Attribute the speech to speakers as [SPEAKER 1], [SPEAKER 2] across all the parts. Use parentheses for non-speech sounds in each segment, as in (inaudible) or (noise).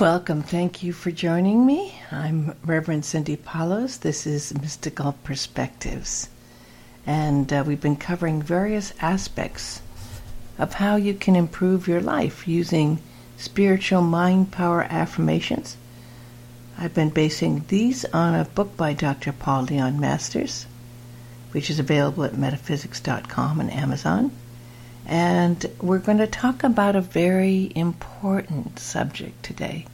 [SPEAKER 1] Welcome. Thank you for joining me. I'm Reverend Cindy Paulos. This is Mystical Perspectives. And uh, we've been covering various aspects of how you can improve your life using spiritual mind power affirmations. I've been basing these on a book by Dr. Paul Leon Masters, which is available at metaphysics.com and Amazon. And we're going to talk about a very important subject today,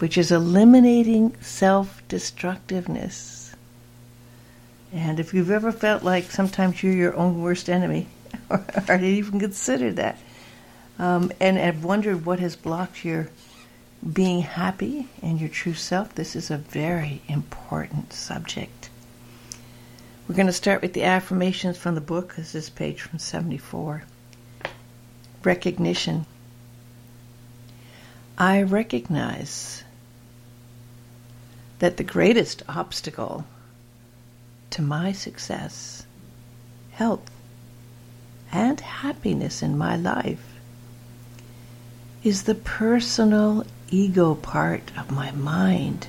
[SPEAKER 1] which is eliminating self destructiveness. And if you've ever felt like sometimes you're your own worst enemy, (laughs) or, or even considered that, um, and have wondered what has blocked your being happy and your true self, this is a very important subject. We're going to start with the affirmations from the book. This is page from 74. Recognition. I recognize that the greatest obstacle to my success, health, and happiness in my life is the personal ego part of my mind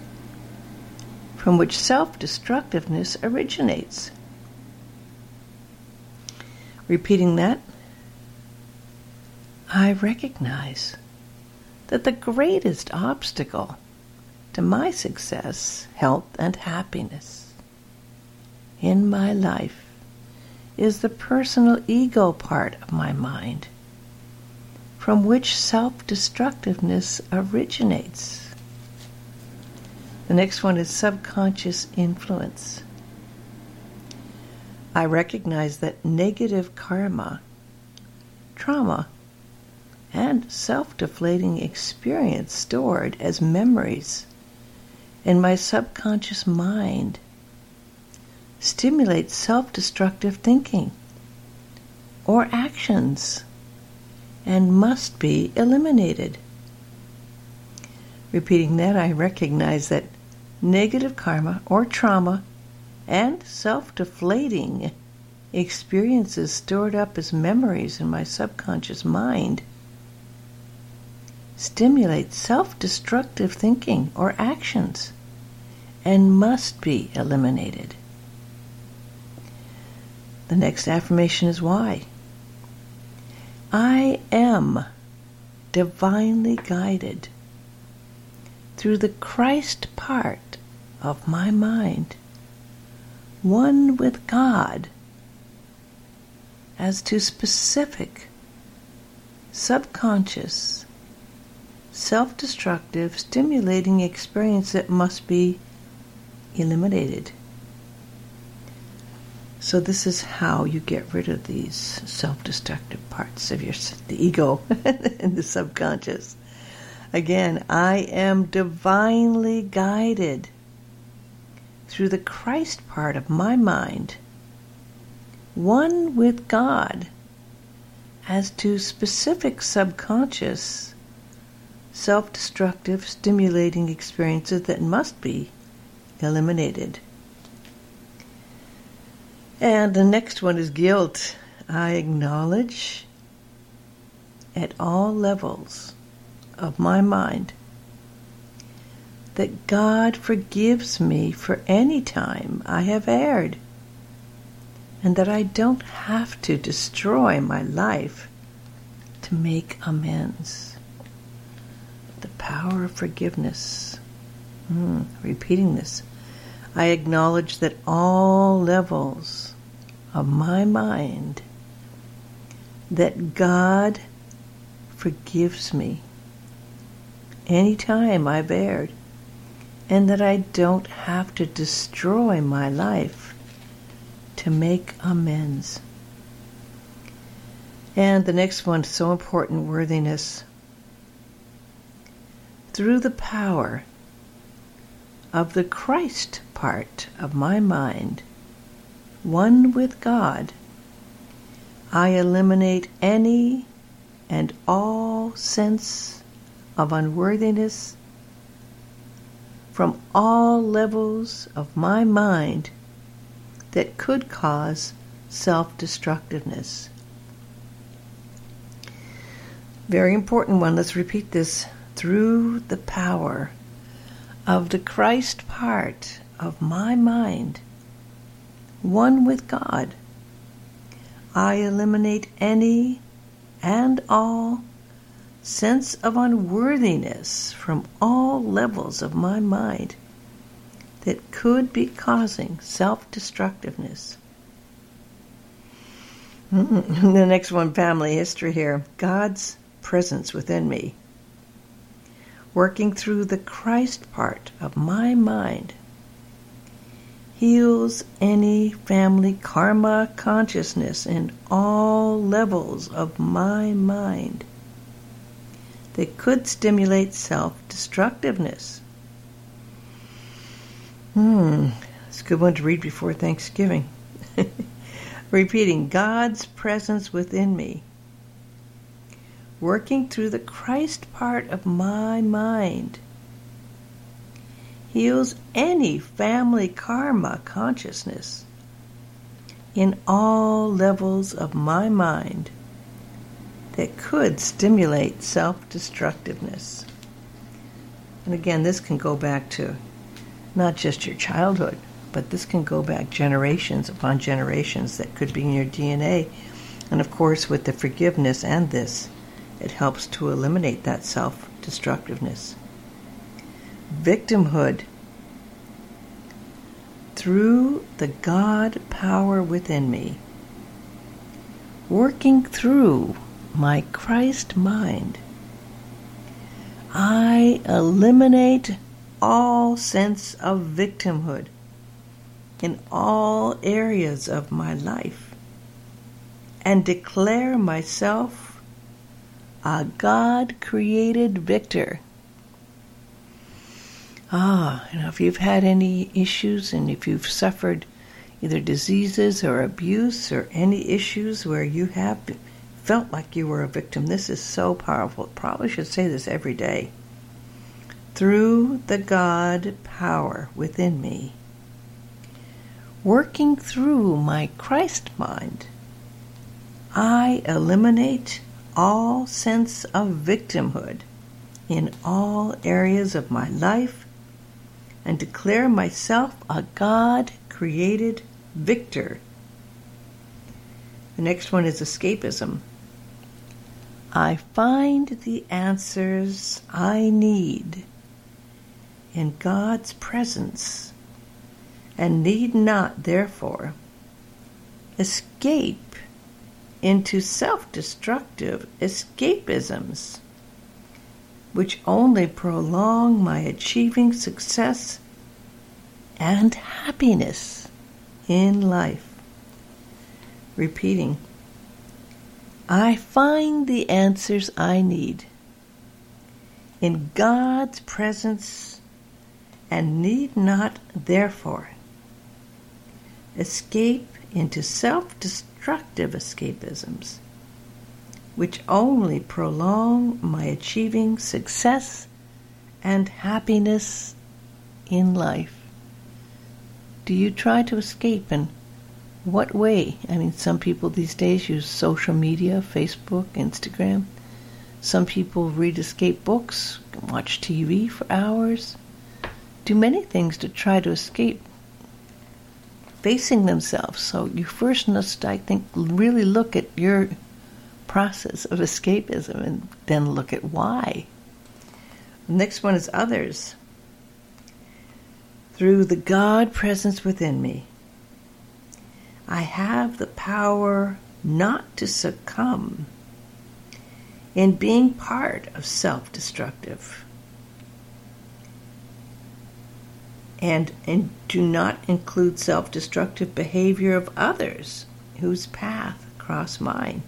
[SPEAKER 1] from which self destructiveness originates. Repeating that, I recognize that the greatest obstacle to my success, health, and happiness in my life is the personal ego part of my mind from which self destructiveness originates. The next one is subconscious influence. I recognize that negative karma, trauma, and self deflating experience stored as memories in my subconscious mind stimulate self destructive thinking or actions and must be eliminated. Repeating that, I recognize that negative karma or trauma and self deflating experiences stored up as memories in my subconscious mind stimulate self destructive thinking or actions and must be eliminated. The next affirmation is why. I am divinely guided through the Christ part of my mind, one with God, as to specific, subconscious, self destructive, stimulating experience that must be eliminated. So this is how you get rid of these self-destructive parts of your the ego (laughs) and the subconscious. Again, I am divinely guided through the Christ part of my mind, one with God, as to specific subconscious, self destructive, stimulating experiences that must be eliminated. And the next one is guilt. I acknowledge at all levels of my mind that God forgives me for any time I have erred, and that I don't have to destroy my life to make amends. The power of forgiveness. Mm, repeating this. I acknowledge that all levels of my mind that God forgives me anytime I've erred, and that I don't have to destroy my life to make amends. And the next one, so important worthiness. Through the power of the Christ part of my mind, one with God, I eliminate any and all sense of unworthiness from all levels of my mind that could cause self destructiveness. Very important one. Let's repeat this. through the power of the Christ part of my mind, one with God, I eliminate any and all sense of unworthiness from all levels of my mind that could be causing self destructiveness. (laughs) the next one, family history here. God's presence within me, working through the Christ part of my mind, heals any family karma consciousness in all levels of my mind that could stimulate self destructiveness. Hmm, it's a good one to read before Thanksgiving. (laughs) Repeating God's presence within me, working through the Christ part of my mind, heals any family karma consciousness in all levels of my mind that could stimulate self destructiveness. And again, this can go back to not just your childhood, but this can go back generations upon generations that could be in your DNA. And of course, with the forgiveness and this, it helps to eliminate that self destructiveness. Victimhood. Through the God power within me, working through my Christ mind, I eliminate all sense of victimhood in all areas of my life and declare myself a God created victor. Ah, you know, if you've had any issues and if you've suffered either diseases or abuse or any issues where you have felt like you were a victim. This is so powerful. Probably should say this every day. Through the God power within me, working through my Christ mind, I eliminate all sense of victimhood in all areas of my life and declare myself a God created victor. The next one is escapism. I find the answers I need in God's presence and need not, therefore, escape into self destructive escapisms, which only prolong my achieving success and happiness in life. Repeating I find the answers I need in God's presence and need not, therefore, escape into self destructive escapisms, which only prolong my achieving success and happiness in life. Do you try to escape and what way? I mean, some people these days use social media, Facebook, Instagram. Some people read escape books, watch TV for hours, do many things to try to escape facing themselves. So you first must, I think, really look at your process of escapism and then look at why. The next one is others. Through the God presence within me, I have the power not to succumb in being part of self destructive. And, and do not include self destructive behavior of others whose path cross mine.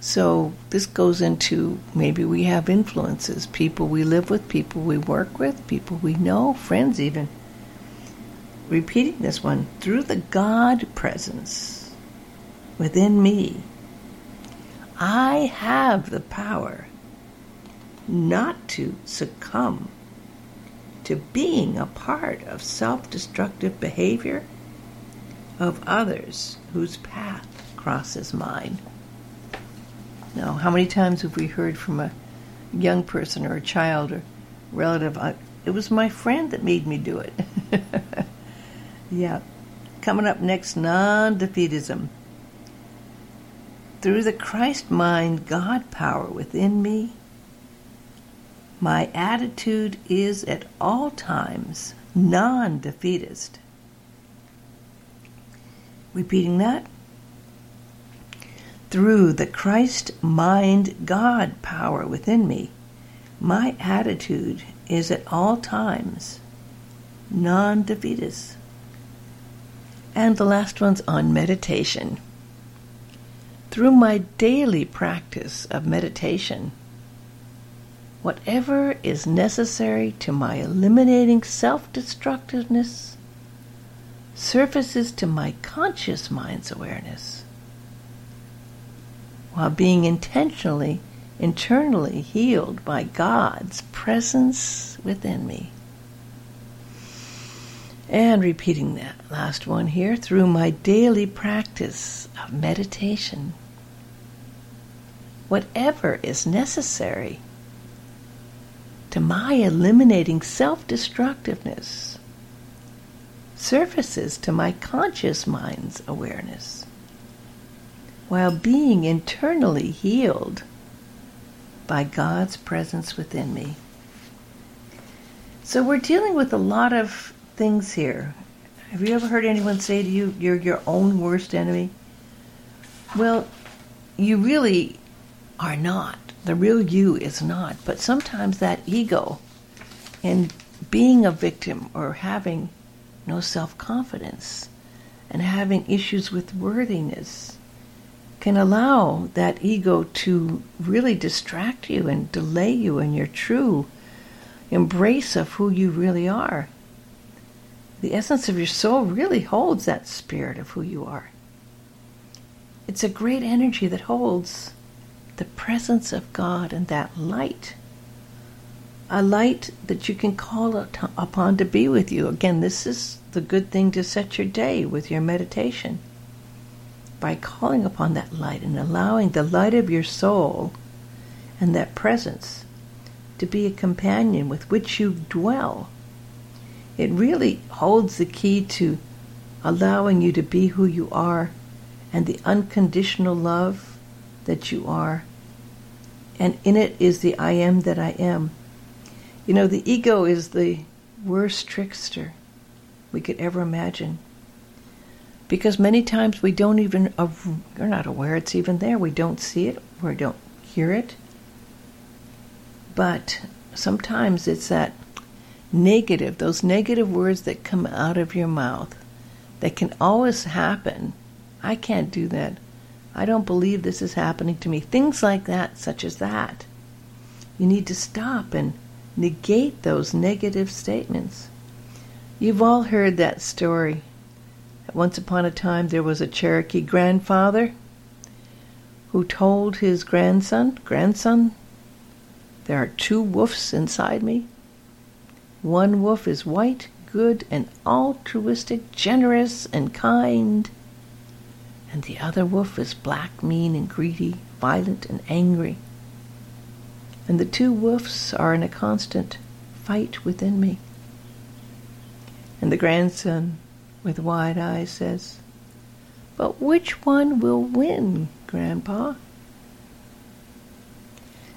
[SPEAKER 1] So this goes into maybe we have influences, people we live with, people we work with, people we know, friends even repeating this one through the God presence within me, I have the power not to succumb to being a part of self destructive behavior of others whose path crosses mine. Now, how many times have we heard from a young person or a child or relative. It was my friend that made me do it. (laughs) yeah. Coming up next, non defeatism. Through the Christ mind, God power within me, my attitude is at all times non defeatist. Repeating that. Through the Christ mind God power within me, my attitude is at all times non defeatist. And the last one's on meditation. Through my daily practice of meditation, whatever is necessary to my eliminating self destructiveness surfaces to my conscious mind's awareness while being intentionally, internally healed by God's presence within me. And repeating that last one here through my daily practice of meditation. Whatever is necessary to my eliminating self destructiveness surfaces to my conscious mind's awareness while being internally healed by God's presence within me. So we're dealing with a lot of things here. Have you ever heard anyone say to you, you're your own worst enemy? Well, you really are not. The real you is not. But sometimes that ego and being a victim or having no self confidence and having issues with worthiness can allow that ego to really distract you and delay you in your true embrace of who you really are the essence of your soul really holds that spirit of who you are. It's a great energy that holds the presence of God and that light. A light that you can call upon to be with you. Again, this is the good thing to set your day with your meditation. By calling upon that light and allowing the light of your soul and that presence to be a companion with which you dwell it really holds the key to allowing you to be who you are and the unconditional love that you are. And in it is the I am that I am. You know, the ego is the worst trickster we could ever imagine. Because many times we don't even, we're not aware it's even there. We don't see it, we don't hear it. But sometimes it's that negative, those negative words that come out of your mouth, that can always happen. I can't do that. I don't believe this is happening to me. Things like that, such as that. You need to stop and negate those negative statements. You've all heard that story. Once upon a time, there was a Cherokee grandfather who told his grandson, Grandson, there are two wolves inside me. One wolf is white, good, and altruistic, generous, and kind. And the other wolf is black, mean, and greedy, violent, and angry. And the two wolves are in a constant fight within me. And the grandson, with wide eyes, says, But which one will win, Grandpa?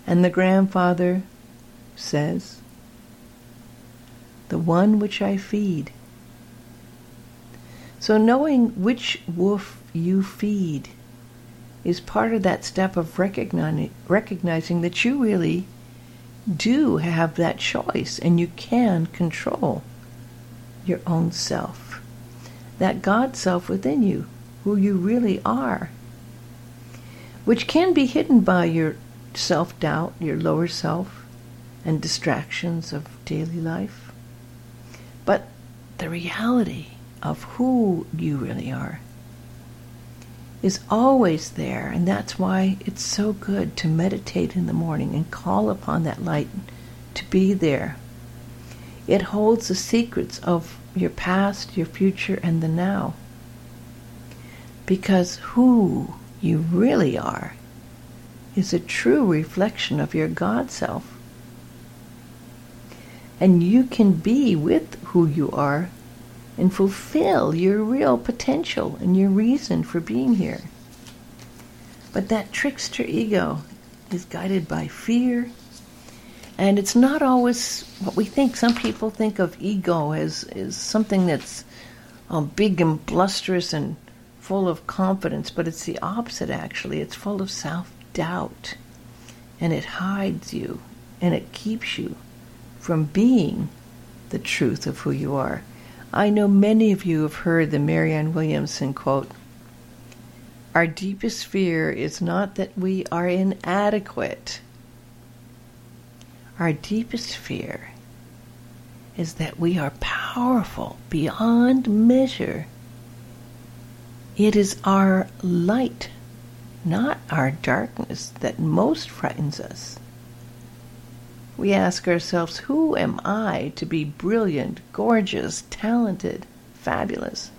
[SPEAKER 1] And the grandfather says, the one which I feed. So, knowing which wolf you feed is part of that step of recognizing, recognizing that you really do have that choice and you can control your own self, that God self within you, who you really are, which can be hidden by your self doubt, your lower self, and distractions of daily life. But the reality of who you really are is always there, and that's why it's so good to meditate in the morning and call upon that light to be there. It holds the secrets of your past, your future, and the now. Because who you really are is a true reflection of your God self. And you can be with who you are and fulfill your real potential and your reason for being here. But that trickster ego is guided by fear, and it's not always what we think. Some people think of ego as, as something that's um, big and blusterous and full of confidence, but it's the opposite actually. It's full of self doubt, and it hides you and it keeps you from being the truth of who you are. I know many of you have heard the Marianne Williamson quote Our deepest fear is not that we are inadequate. Our deepest fear is that we are powerful beyond measure. It is our light, not our darkness, that most frightens us. We ask ourselves, who am I to be brilliant, gorgeous, talented, fabulous?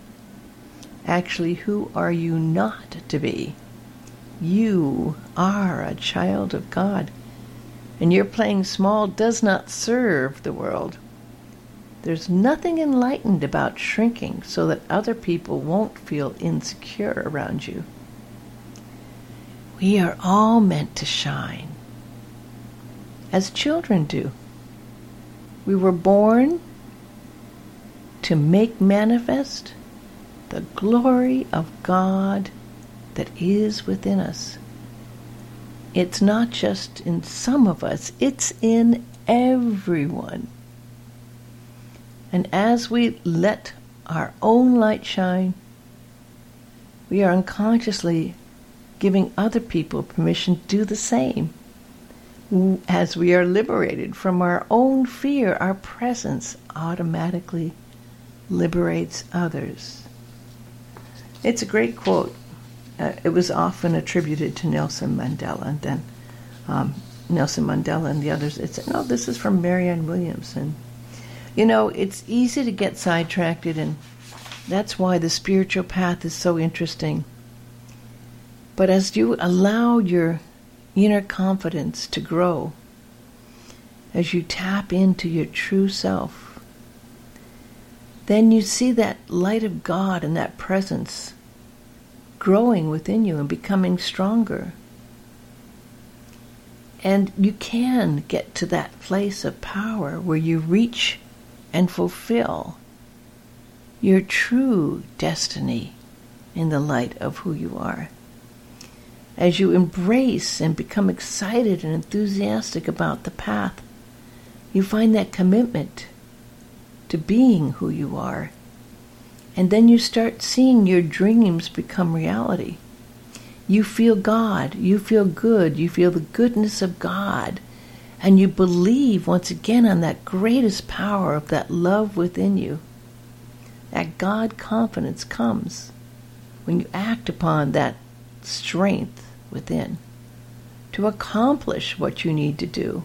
[SPEAKER 1] Actually, who are you not to be? You are a child of God, and your playing small does not serve the world. There's nothing enlightened about shrinking so that other people won't feel insecure around you. We are all meant to shine as children do. We were born to make manifest the glory of God that is within us. It's not just in some of us, it's in everyone. And as we let our own light shine, we are unconsciously giving other people permission to do the same as we are liberated from our own fear, our presence automatically liberates others. It's a great quote. Uh, it was often attributed to Nelson Mandela, and then um, Nelson Mandela and the others. It's no, this is from Marianne Williamson. You know, it's easy to get sidetracked, and that's why the spiritual path is so interesting. But as you allow your inner confidence to grow as you tap into your true self. Then you see that light of God and that presence growing within you and becoming stronger. And you can get to that place of power where you reach and fulfill your true destiny in the light of who you are as you embrace and become excited and enthusiastic about the path, you find that commitment to being who you are. And then you start seeing your dreams become reality. You feel God, you feel good, you feel the goodness of God, and you believe once again on that greatest power of that love within you. That God confidence comes when you act upon that strength within to accomplish what you need to do.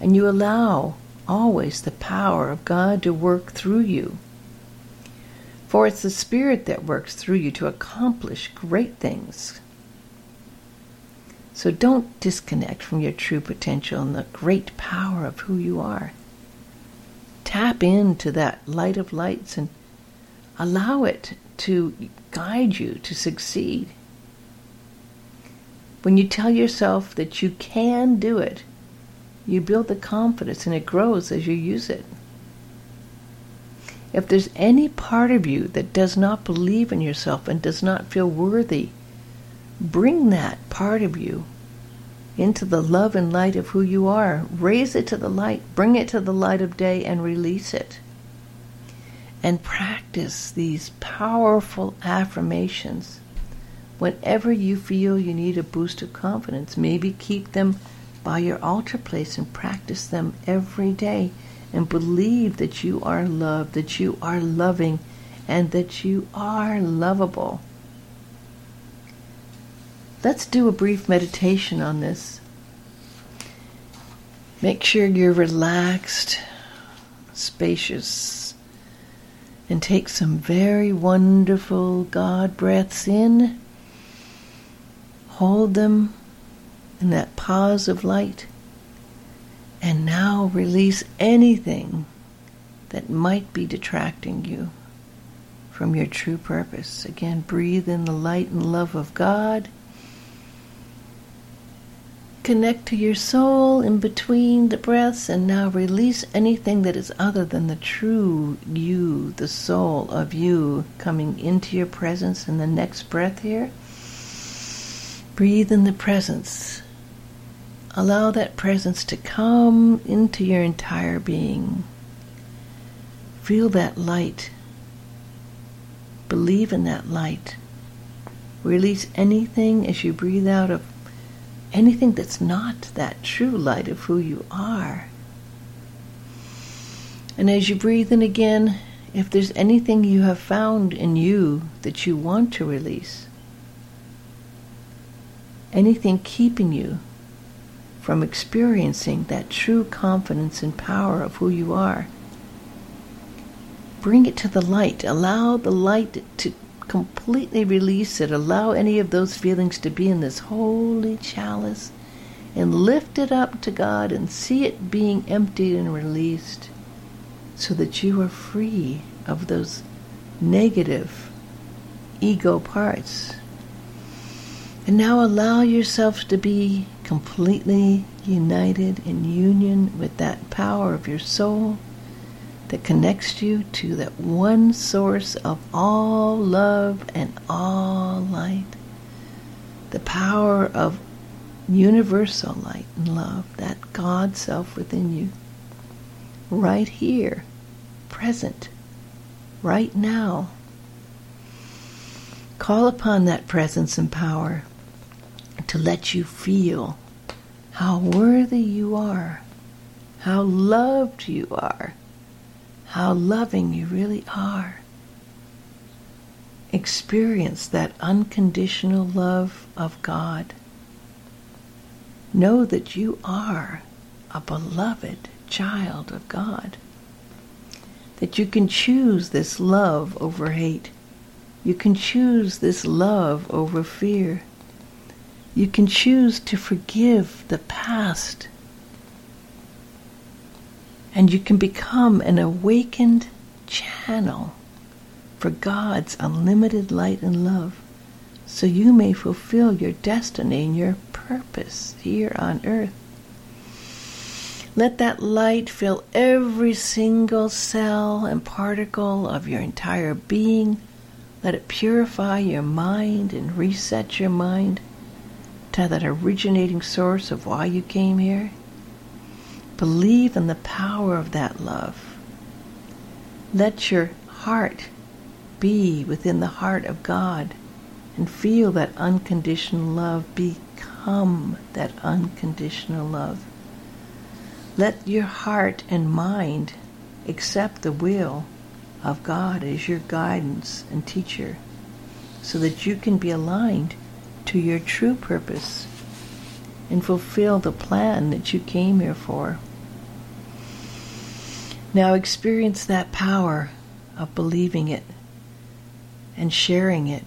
[SPEAKER 1] And you allow always the power of God to work through you. For it's the Spirit that works through you to accomplish great things. So don't disconnect from your true potential and the great power of who you are. Tap into that light of lights and allow it to guide you to succeed. When you tell yourself that you can do it, you build the confidence and it grows as you use it. If there's any part of you that does not believe in yourself and does not feel worthy, bring that part of you into the love and light of who you are. Raise it to the light, bring it to the light of day, and release it. And practice these powerful affirmations whenever you feel you need a boost of confidence, maybe keep them by your altar place and practice them every day and believe that you are loved, that you are loving, and that you are lovable. Let's do a brief meditation on this. Make sure you're relaxed, spacious, and take some very wonderful God breaths in Hold them in that pause of light. And now release anything that might be detracting you from your true purpose. Again, breathe in the light and love of God. Connect to your soul in between the breaths and now release anything that is other than the true you, the soul of you, coming into your presence in the next breath here. Breathe in the presence. Allow that presence to come into your entire being. Feel that light. Believe in that light. Release anything as you breathe out of anything that's not that true light of who you are. And as you breathe in again, if there's anything you have found in you that you want to release, anything keeping you from experiencing that true confidence and power of who you are. Bring it to the light. Allow the light to completely release it. Allow any of those feelings to be in this holy chalice and lift it up to God and see it being emptied and released so that you are free of those negative ego parts and now allow yourself to be completely united in union with that power of your soul that connects you to that one source of all love and all light. The power of universal light and love, that God self within you. Right here, present, right now. Call upon that presence and power to let you feel how worthy you are, how loved you are, how loving you really are. Experience that unconditional love of God. Know that you are a beloved child of God. That you can choose this love over hate. You can choose this love over fear. You can choose to forgive the past. And you can become an awakened channel for God's unlimited light and love so you may fulfill your destiny and your purpose here on earth. Let that light fill every single cell and particle of your entire being. Let it purify your mind and reset your mind to that originating source of why you came here. Believe in the power of that love. Let your heart be within the heart of God and feel that unconditional love. Become that unconditional love. Let your heart and mind accept the will of God as your guidance and teacher so that you can be aligned to your true purpose and fulfill the plan that you came here for. Now experience that power of believing it and sharing it.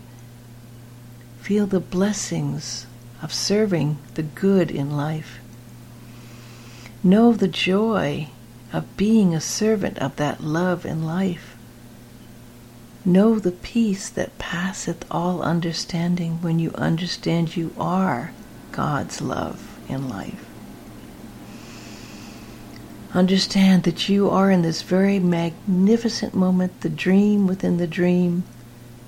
[SPEAKER 1] Feel the blessings of serving the good in life. Know the joy of being a servant of that love in life. Know the peace that passeth all understanding when you understand you are God's love in life. Understand that you are in this very magnificent moment, the dream within the dream,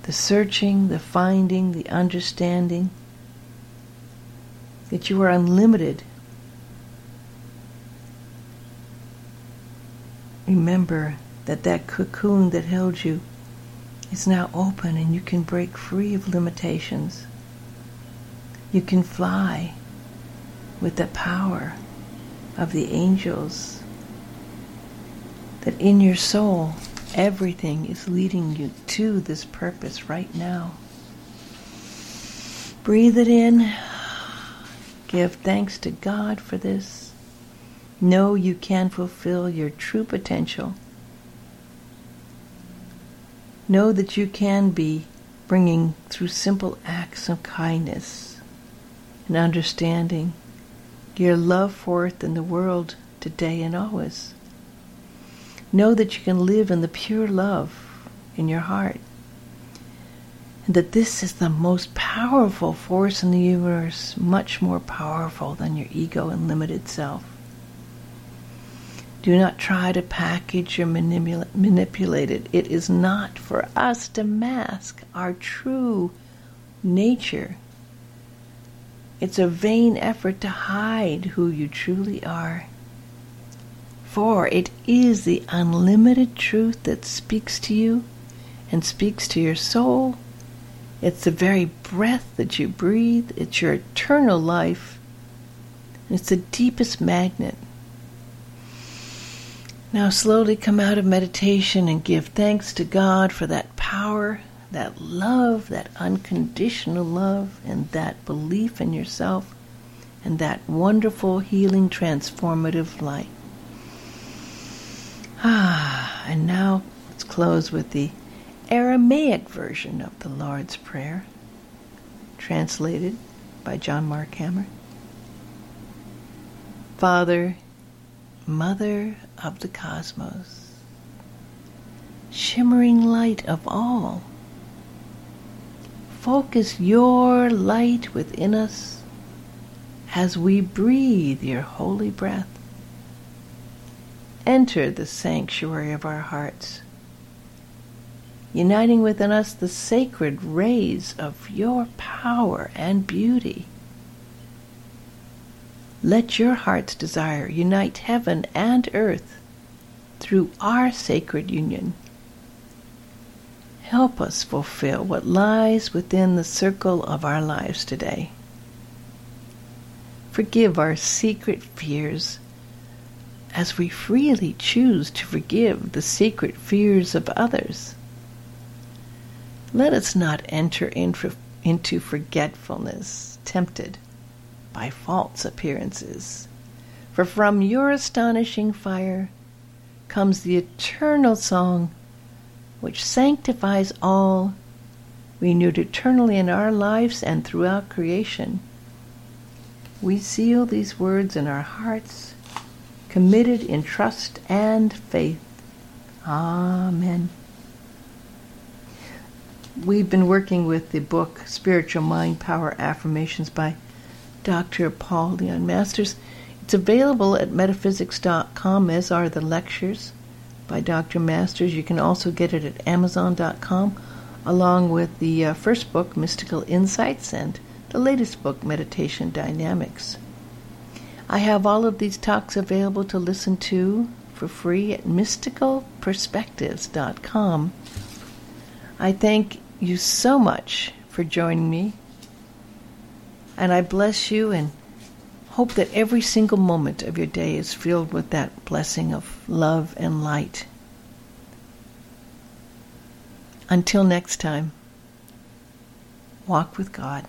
[SPEAKER 1] the searching, the finding, the understanding, that you are unlimited. Remember that that cocoon that held you is now open and you can break free of limitations. You can fly with the power of the angels. That in your soul, everything is leading you to this purpose right now. Breathe it in. Give thanks to God for this. Know you can fulfill your true potential Know that you can be bringing through simple acts of kindness and understanding your love forth in the world today and always. Know that you can live in the pure love in your heart. And that this is the most powerful force in the universe, much more powerful than your ego and limited self. Do not try to package or manipula- manipulate it. It is not for us to mask our true nature. It's a vain effort to hide who you truly are. For it is the unlimited truth that speaks to you and speaks to your soul. It's the very breath that you breathe. It's your eternal life. It's the deepest magnet now slowly come out of meditation and give thanks to God for that power, that love, that unconditional love, and that belief in yourself, and that wonderful, healing, transformative light. Ah, and now let's close with the Aramaic version of the Lord's Prayer, translated by John Mark Hammer. Father, Mother of the cosmos, shimmering light of all. Focus your light within us as we breathe your holy breath. Enter the sanctuary of our hearts, uniting within us the sacred rays of your power and beauty. Let your heart's desire unite heaven and earth through our sacred union. Help us fulfill what lies within the circle of our lives today. Forgive our secret fears as we freely choose to forgive the secret fears of others. Let us not enter into forgetfulness, tempted by false appearances. For from your astonishing fire comes the eternal song which sanctifies all, renewed eternally in our lives and throughout creation. We seal these words in our hearts, committed in trust and faith. Amen. We've been working with the book Spiritual Mind Power Affirmations by Dr. Paul Leon Masters. It's available at metaphysics.com, as are the lectures by Dr. Masters. You can also get it at amazon.com, along with the uh, first book, Mystical Insights, and the latest book, Meditation Dynamics. I have all of these talks available to listen to for free at mysticalperspectives.com. I thank you so much for joining me and I bless you and hope that every single moment of your day is filled with that blessing of love and light. Until next time, walk with God.